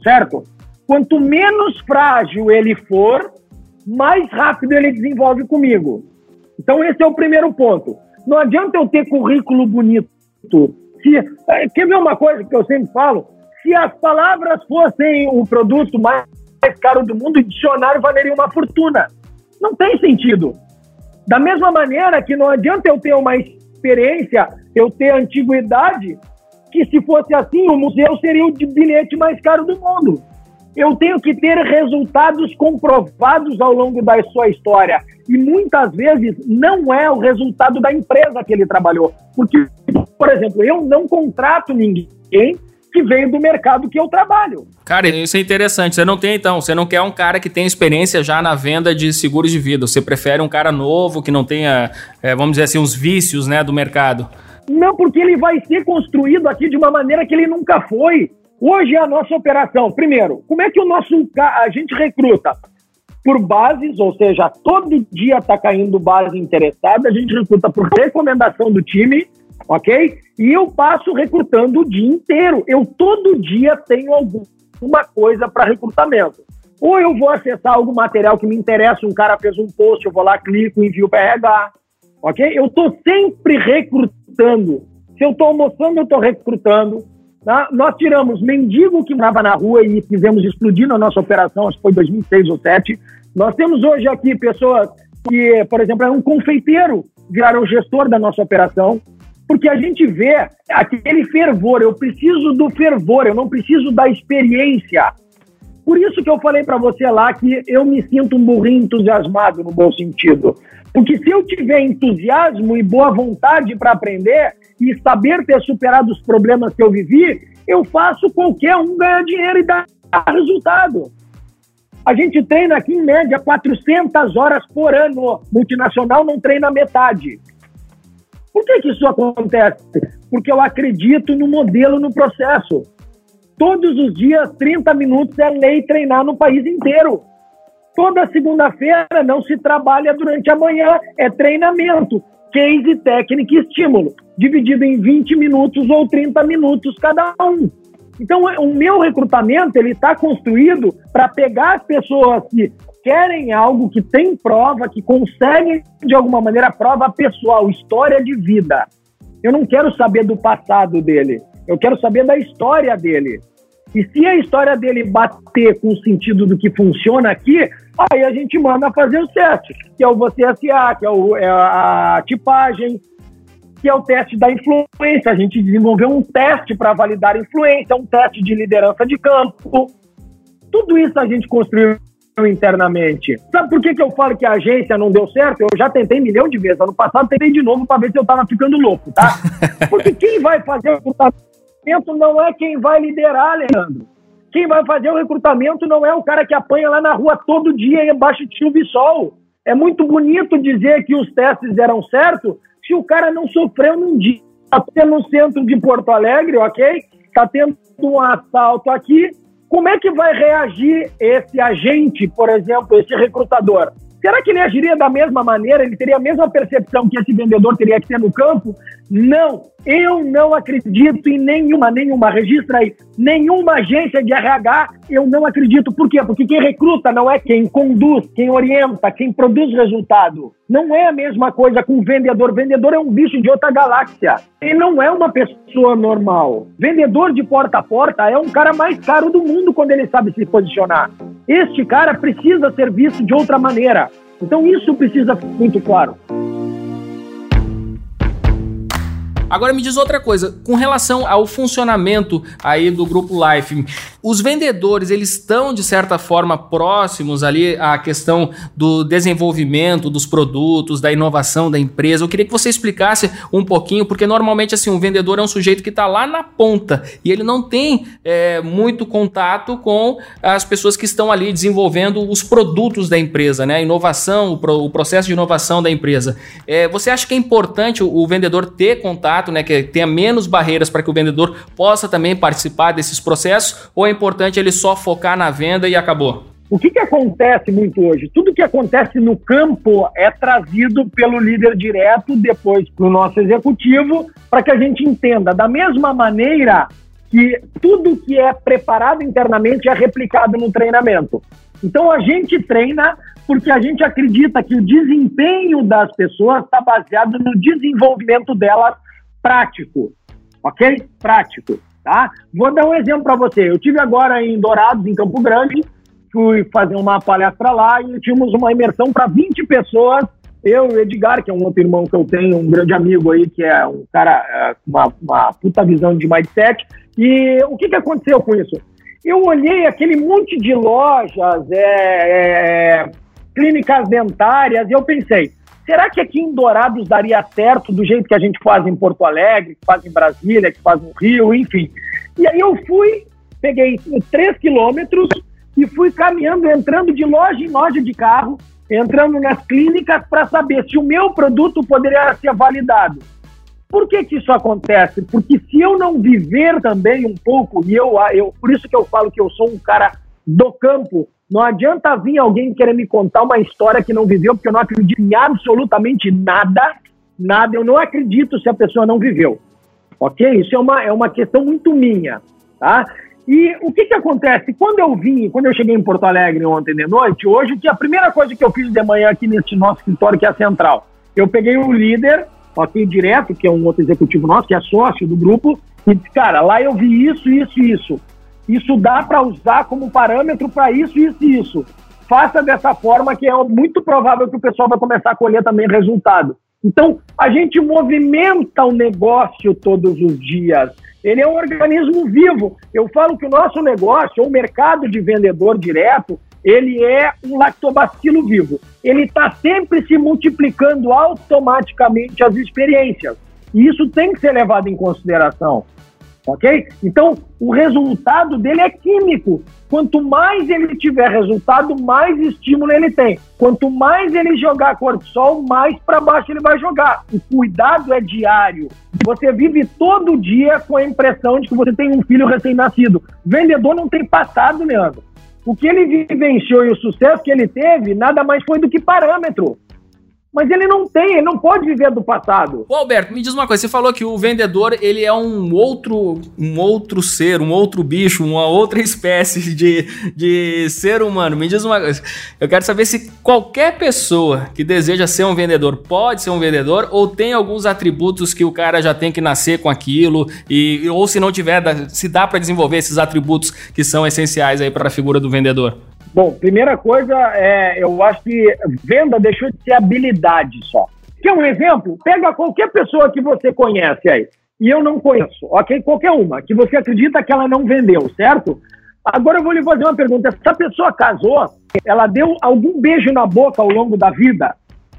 Certo? Quanto menos frágil ele for, mais rápido ele desenvolve comigo. Então, esse é o primeiro ponto. Não adianta eu ter currículo bonito. Se, é, quer ver uma coisa que eu sempre falo? Se as palavras fossem o produto mais caro do mundo, o dicionário valeria uma fortuna. Não tem sentido. Da mesma maneira que não adianta eu ter uma experiência, eu ter antiguidade, que se fosse assim, o museu seria o bilhete mais caro do mundo. Eu tenho que ter resultados comprovados ao longo da sua história. E muitas vezes não é o resultado da empresa que ele trabalhou. Porque, por exemplo, eu não contrato ninguém que veio do mercado que eu trabalho. Cara, isso é interessante. Você não tem, então, você não quer um cara que tenha experiência já na venda de seguros de vida. Você prefere um cara novo que não tenha, é, vamos dizer assim, os vícios né, do mercado. Não, porque ele vai ser construído aqui de uma maneira que ele nunca foi. Hoje é a nossa operação. Primeiro, como é que o nosso a gente recruta? Por bases, ou seja, todo dia está caindo base interessada, a gente recruta por recomendação do time, ok? E eu passo recrutando o dia inteiro. Eu todo dia tenho alguma coisa para recrutamento. Ou eu vou acessar algum material que me interessa, um cara fez um post, eu vou lá, clico, envio para RH, ok? Eu estou sempre recrutando. Se eu estou almoçando, eu estou recrutando. Tá? Nós tiramos mendigo que morava na rua e fizemos explodir na nossa operação, acho que foi 2006 ou 2007. Nós temos hoje aqui pessoas que, por exemplo, é um confeiteiro, viraram gestor da nossa operação, porque a gente vê aquele fervor, eu preciso do fervor, eu não preciso da experiência. Por isso que eu falei para você lá que eu me sinto um burrinho entusiasmado no bom sentido. Porque se eu tiver entusiasmo e boa vontade para aprender e saber ter superado os problemas que eu vivi, eu faço qualquer um ganhar dinheiro e dar resultado. A gente treina aqui em média 400 horas por ano. Multinacional não treina metade. Por que, que isso acontece? Porque eu acredito no modelo, no processo. Todos os dias, 30 minutos é lei treinar no país inteiro. Toda segunda-feira não se trabalha durante a manhã, é treinamento, case, técnica e estímulo, dividido em 20 minutos ou 30 minutos cada um. Então, o meu recrutamento ele está construído para pegar as pessoas que querem algo, que tem prova, que conseguem de alguma maneira prova pessoal, história de vida. Eu não quero saber do passado dele, eu quero saber da história dele. E se a história dele bater com o sentido do que funciona aqui, aí a gente manda fazer o teste, que é o você SA, que é, o, é a tipagem, que é o teste da influência. A gente desenvolveu um teste para validar influência, um teste de liderança de campo. Tudo isso a gente construiu internamente. Sabe por que, que eu falo que a agência não deu certo? Eu já tentei milhão de vezes. Ano passado tentei de novo para ver se eu estava ficando louco, tá? Porque quem vai fazer o recrutamento não é quem vai liderar, Leandro. Quem vai fazer o recrutamento não é o cara que apanha lá na rua todo dia embaixo de chuva e sol. É muito bonito dizer que os testes deram certo se o cara não sofreu num dia. Está tendo no centro de Porto Alegre, ok? Está tendo um assalto aqui como é que vai reagir esse agente, por exemplo, esse recrutador? Será que ele agiria da mesma maneira? Ele teria a mesma percepção que esse vendedor teria que ter no campo? Não, eu não acredito em nenhuma, nenhuma, registra aí, nenhuma agência de RH, eu não acredito. Por quê? Porque quem recruta não é quem conduz, quem orienta, quem produz resultado. Não é a mesma coisa com o vendedor. Vendedor é um bicho de outra galáxia. Ele não é uma pessoa normal. Vendedor de porta a porta é um cara mais caro do mundo quando ele sabe se posicionar. Este cara precisa ser visto de outra maneira. Então isso precisa muito claro. Agora me diz outra coisa, com relação ao funcionamento aí do grupo Life, os vendedores eles estão de certa forma próximos ali à questão do desenvolvimento dos produtos, da inovação da empresa. Eu queria que você explicasse um pouquinho, porque normalmente assim um vendedor é um sujeito que está lá na ponta e ele não tem é, muito contato com as pessoas que estão ali desenvolvendo os produtos da empresa, né? A inovação, o, pro, o processo de inovação da empresa. É, você acha que é importante o, o vendedor ter contato né, que tenha menos barreiras para que o vendedor possa também participar desses processos, ou é importante ele só focar na venda e acabou? O que, que acontece muito hoje? Tudo que acontece no campo é trazido pelo líder direto, depois para o nosso executivo, para que a gente entenda. Da mesma maneira que tudo que é preparado internamente é replicado no treinamento. Então a gente treina porque a gente acredita que o desempenho das pessoas está baseado no desenvolvimento delas prático, ok? Prático, tá? Vou dar um exemplo para você. Eu tive agora em Dourados, em Campo Grande, fui fazer uma palestra lá e tínhamos uma imersão para 20 pessoas. Eu e o Edgar, que é um outro irmão que eu tenho, um grande amigo aí, que é um cara é, com uma, uma puta visão de mindset. E o que, que aconteceu com isso? Eu olhei aquele monte de lojas, é, é, clínicas dentárias, e eu pensei, Será que aqui em Dourados daria certo do jeito que a gente faz em Porto Alegre, que faz em Brasília, que faz no Rio, enfim? E aí eu fui, peguei três quilômetros e fui caminhando, entrando de loja em loja de carro, entrando nas clínicas para saber se o meu produto poderia ser validado. Por que, que isso acontece? Porque se eu não viver também um pouco, e eu, eu por isso que eu falo que eu sou um cara do campo, não adianta vir alguém querer me contar uma história que não viveu, porque eu não acredito em absolutamente nada, nada. Eu não acredito se a pessoa não viveu. Ok? Isso é uma, é uma questão muito minha, tá? E o que que acontece? Quando eu vim, quando eu cheguei em Porto Alegre ontem de noite, hoje, que a primeira coisa que eu fiz de manhã aqui nesse nosso escritório, que é a central, eu peguei o líder, ok, direto, que é um outro executivo nosso, que é sócio do grupo, e disse, cara, lá eu vi isso, isso, isso. Isso dá para usar como parâmetro para isso, isso e isso. Faça dessa forma que é muito provável que o pessoal vai começar a colher também resultado. Então, a gente movimenta o negócio todos os dias. Ele é um organismo vivo. Eu falo que o nosso negócio, o mercado de vendedor direto, ele é um lactobacilo vivo. Ele está sempre se multiplicando automaticamente as experiências. E isso tem que ser levado em consideração ok? Então, o resultado dele é químico. Quanto mais ele tiver resultado, mais estímulo ele tem. Quanto mais ele jogar cortisol, mais para baixo ele vai jogar. O cuidado é diário. Você vive todo dia com a impressão de que você tem um filho recém-nascido. Vendedor não tem passado, Leandro. O que ele vivenciou e o sucesso que ele teve, nada mais foi do que parâmetro. Mas ele não tem, ele não pode viver do passado. Ô Alberto, me diz uma coisa, você falou que o vendedor, ele é um outro, um outro ser, um outro bicho, uma outra espécie de, de ser humano. Me diz uma coisa, eu quero saber se qualquer pessoa que deseja ser um vendedor pode ser um vendedor ou tem alguns atributos que o cara já tem que nascer com aquilo e ou se não tiver, se dá para desenvolver esses atributos que são essenciais aí para a figura do vendedor. Bom, primeira coisa, é, eu acho que venda deixou de ser habilidade só. Quer um exemplo? Pega qualquer pessoa que você conhece aí, e eu não conheço, ok? Qualquer uma, que você acredita que ela não vendeu, certo? Agora eu vou lhe fazer uma pergunta. Essa pessoa casou, ela deu algum beijo na boca ao longo da vida?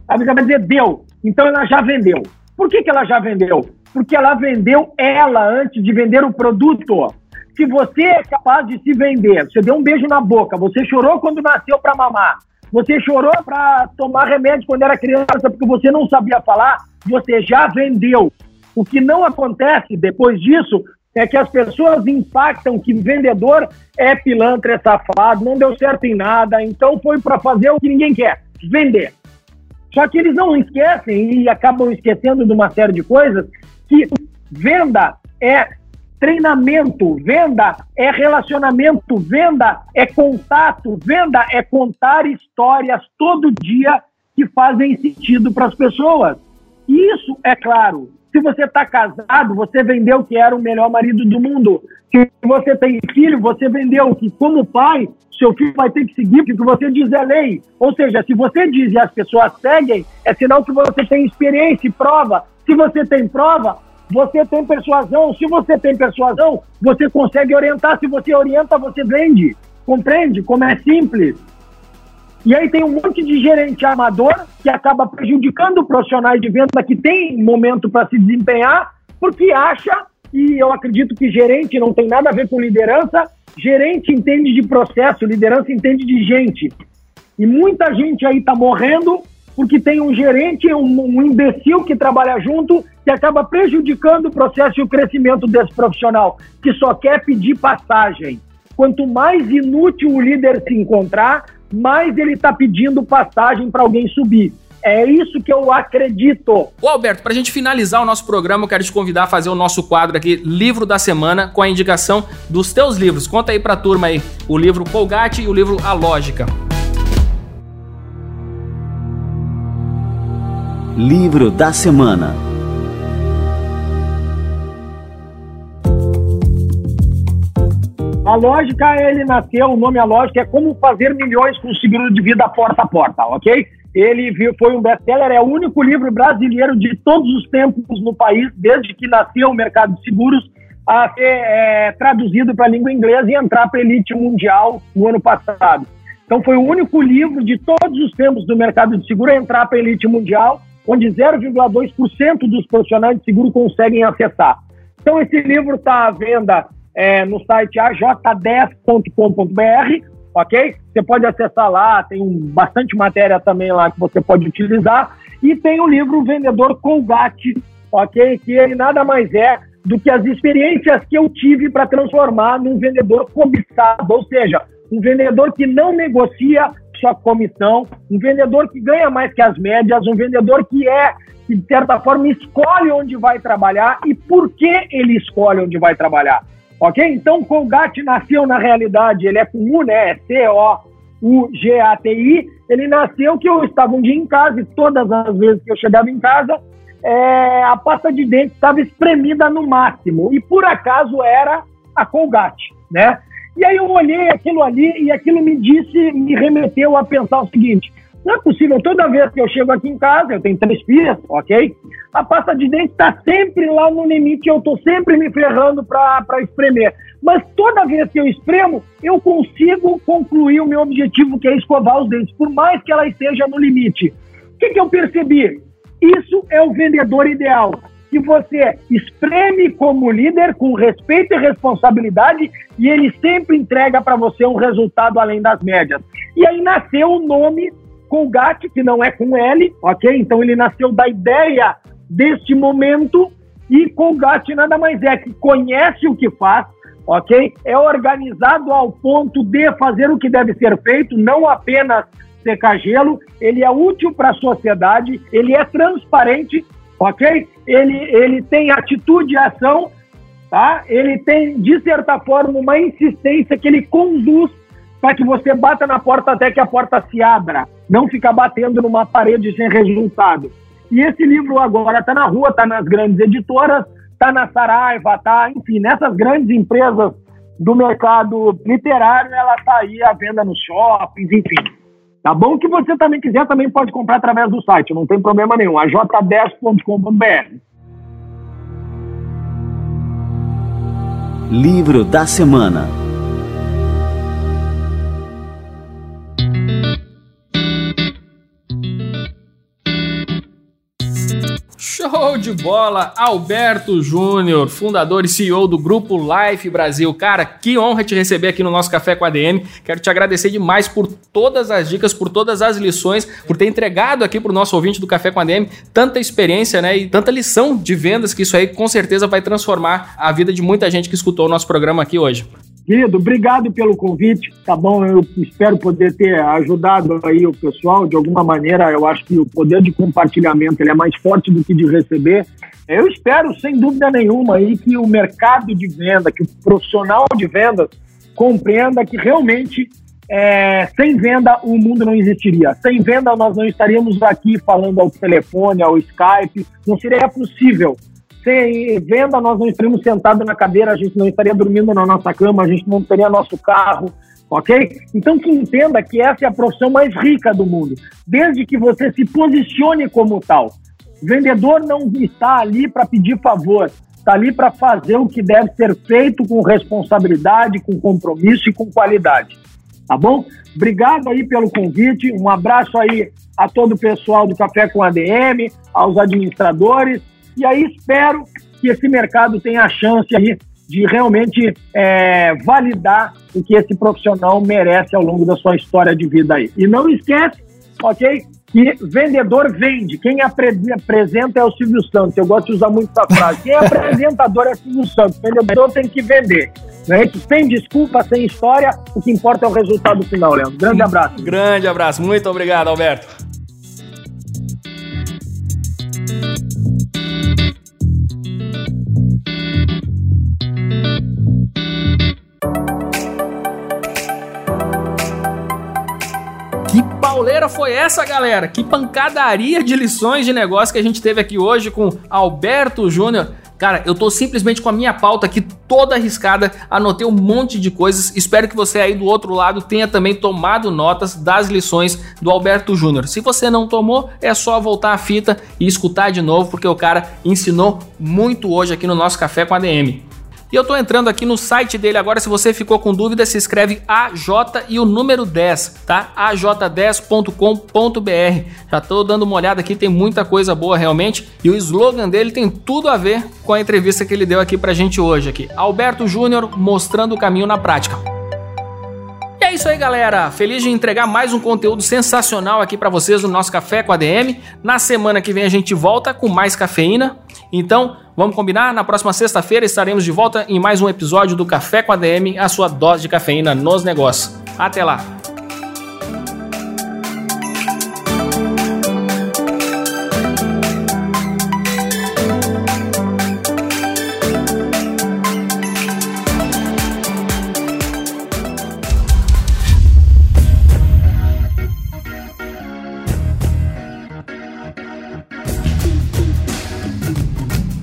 A pessoa vai dizer, deu. Então ela já vendeu. Por que, que ela já vendeu? Porque ela vendeu ela antes de vender o produto se você é capaz de se vender, você deu um beijo na boca, você chorou quando nasceu para mamar, você chorou para tomar remédio quando era criança porque você não sabia falar, você já vendeu. O que não acontece depois disso, é que as pessoas impactam que vendedor é pilantra, é safado, não deu certo em nada, então foi para fazer o que ninguém quer, vender. Só que eles não esquecem e acabam esquecendo de uma série de coisas que venda é treinamento, venda é relacionamento, venda é contato, venda é contar histórias todo dia que fazem sentido para as pessoas. Isso é claro, se você está casado, você vendeu que era o melhor marido do mundo. Se você tem filho, você vendeu que, como pai, seu filho vai ter que seguir porque você diz é lei. Ou seja, se você diz e as pessoas seguem, é sinal que você tem experiência e prova. Se você tem prova, você tem persuasão. Se você tem persuasão, você consegue orientar. Se você orienta, você vende. Compreende como é simples? E aí tem um monte de gerente amador que acaba prejudicando profissionais de venda que tem momento para se desempenhar, porque acha, e eu acredito que gerente não tem nada a ver com liderança, gerente entende de processo, liderança entende de gente. E muita gente aí está morrendo porque tem um gerente, um, um imbecil que trabalha junto, que acaba prejudicando o processo e o crescimento desse profissional, que só quer pedir passagem. Quanto mais inútil o líder se encontrar, mais ele está pedindo passagem para alguém subir. É isso que eu acredito. Ô Alberto, para a gente finalizar o nosso programa, eu quero te convidar a fazer o nosso quadro aqui, Livro da Semana, com a indicação dos teus livros. Conta aí para a turma aí o livro Colgate e o livro A Lógica. Livro da Semana A lógica, ele nasceu, o nome A Lógica é Como Fazer Milhões com Seguro de Vida Porta a Porta, ok? Ele foi um best-seller, é o único livro brasileiro de todos os tempos no país, desde que nasceu o mercado de seguros, a ser é, traduzido para a língua inglesa e entrar para a elite mundial no ano passado. Então foi o único livro de todos os tempos do mercado de seguro a entrar para a elite mundial, onde 0,2% dos profissionais de seguro conseguem acessar. Então esse livro está à venda é, no site aj10.com.br, ok? Você pode acessar lá, tem bastante matéria também lá que você pode utilizar. E tem o livro Vendedor Colgate, ok? Que ele nada mais é do que as experiências que eu tive para transformar num vendedor cobiçado, ou seja, um vendedor que não negocia sua comissão, um vendedor que ganha mais que as médias, um vendedor que é, que de certa forma, escolhe onde vai trabalhar e por que ele escolhe onde vai trabalhar. Ok? Então, Colgate nasceu na realidade, ele é comum, né? É C-O-U-G-A-T-I. Ele nasceu que eu estava um dia em casa e todas as vezes que eu chegava em casa, é, a pasta de dente estava espremida no máximo. E por acaso era a Colgate, né? E aí eu olhei aquilo ali e aquilo me disse, me remeteu a pensar o seguinte: não é possível, toda vez que eu chego aqui em casa, eu tenho três filhas, ok? A pasta de dente está sempre lá no limite, eu estou sempre me ferrando para espremer. Mas toda vez que eu espremo, eu consigo concluir o meu objetivo, que é escovar os dentes, por mais que ela esteja no limite. O que, que eu percebi? Isso é o vendedor ideal. Que você espreme como líder, com respeito e responsabilidade, e ele sempre entrega para você um resultado além das médias. E aí nasceu o nome Colgate, que não é com L, ok? Então ele nasceu da ideia deste momento e Colgate nada mais é que conhece o que faz, ok? É organizado ao ponto de fazer o que deve ser feito, não apenas secar gelo, ele é útil para a sociedade, ele é transparente, ok? Ele, ele tem atitude e ação, tá? Ele tem, de certa forma, uma insistência que ele conduz para que você bata na porta até que a porta se abra, não ficar batendo numa parede sem resultado. E esse livro agora está na rua, está nas grandes editoras, está na Saraiva, está, enfim, nessas grandes empresas do mercado literário, ela está aí à venda nos shoppings, enfim. Tá bom? Que você também quiser, também pode comprar através do site, não tem problema nenhum, a j10.com.br. Livro da Semana Show de bola! Alberto Júnior, fundador e CEO do Grupo Life Brasil. Cara, que honra te receber aqui no nosso Café com a ADM. Quero te agradecer demais por todas as dicas, por todas as lições, por ter entregado aqui para o nosso ouvinte do Café com a ADM tanta experiência né, e tanta lição de vendas que isso aí com certeza vai transformar a vida de muita gente que escutou o nosso programa aqui hoje. Querido, obrigado pelo convite, tá bom? Eu espero poder ter ajudado aí o pessoal de alguma maneira. Eu acho que o poder de compartilhamento ele é mais forte do que de receber. Eu espero, sem dúvida nenhuma, aí que o mercado de venda, que o profissional de vendas compreenda que realmente é, sem venda o mundo não existiria. Sem venda nós não estaríamos aqui falando ao telefone, ao Skype, não seria possível sem venda, nós não estaríamos sentados na cadeira, a gente não estaria dormindo na nossa cama, a gente não teria nosso carro, ok? Então que entenda que essa é a profissão mais rica do mundo, desde que você se posicione como tal. Vendedor não está ali para pedir favor, está ali para fazer o que deve ser feito com responsabilidade, com compromisso e com qualidade. Tá bom? Obrigado aí pelo convite, um abraço aí a todo o pessoal do Café com ADM, aos administradores e aí espero que esse mercado tenha a chance aí de realmente é, validar o que esse profissional merece ao longo da sua história de vida aí. E não esquece, ok? Que vendedor vende. Quem apresenta é o Silvio Santos. Eu gosto de usar muito essa frase. Quem é apresentador é o Silvio Santos. vendedor tem que vender. Né? Sem desculpa, sem história, o que importa é o resultado final, Leandro. Grande abraço. Grande abraço. Muito obrigado, Alberto. Pauleira foi essa, galera? Que pancadaria de lições de negócio que a gente teve aqui hoje com Alberto Júnior. Cara, eu tô simplesmente com a minha pauta aqui toda arriscada, anotei um monte de coisas. Espero que você aí do outro lado tenha também tomado notas das lições do Alberto Júnior. Se você não tomou, é só voltar a fita e escutar de novo, porque o cara ensinou muito hoje aqui no nosso Café com a DM. E eu tô entrando aqui no site dele agora, se você ficou com dúvida, se escreve AJ e o número 10, tá? aj10.com.br. Já tô dando uma olhada aqui, tem muita coisa boa realmente, e o slogan dele tem tudo a ver com a entrevista que ele deu aqui pra gente hoje aqui. Alberto Júnior mostrando o caminho na prática. É isso aí, galera. Feliz de entregar mais um conteúdo sensacional aqui para vocês no nosso Café com a DM. Na semana que vem a gente volta com mais cafeína. Então, vamos combinar? Na próxima sexta-feira estaremos de volta em mais um episódio do Café com a DM, a sua dose de cafeína nos negócios. Até lá!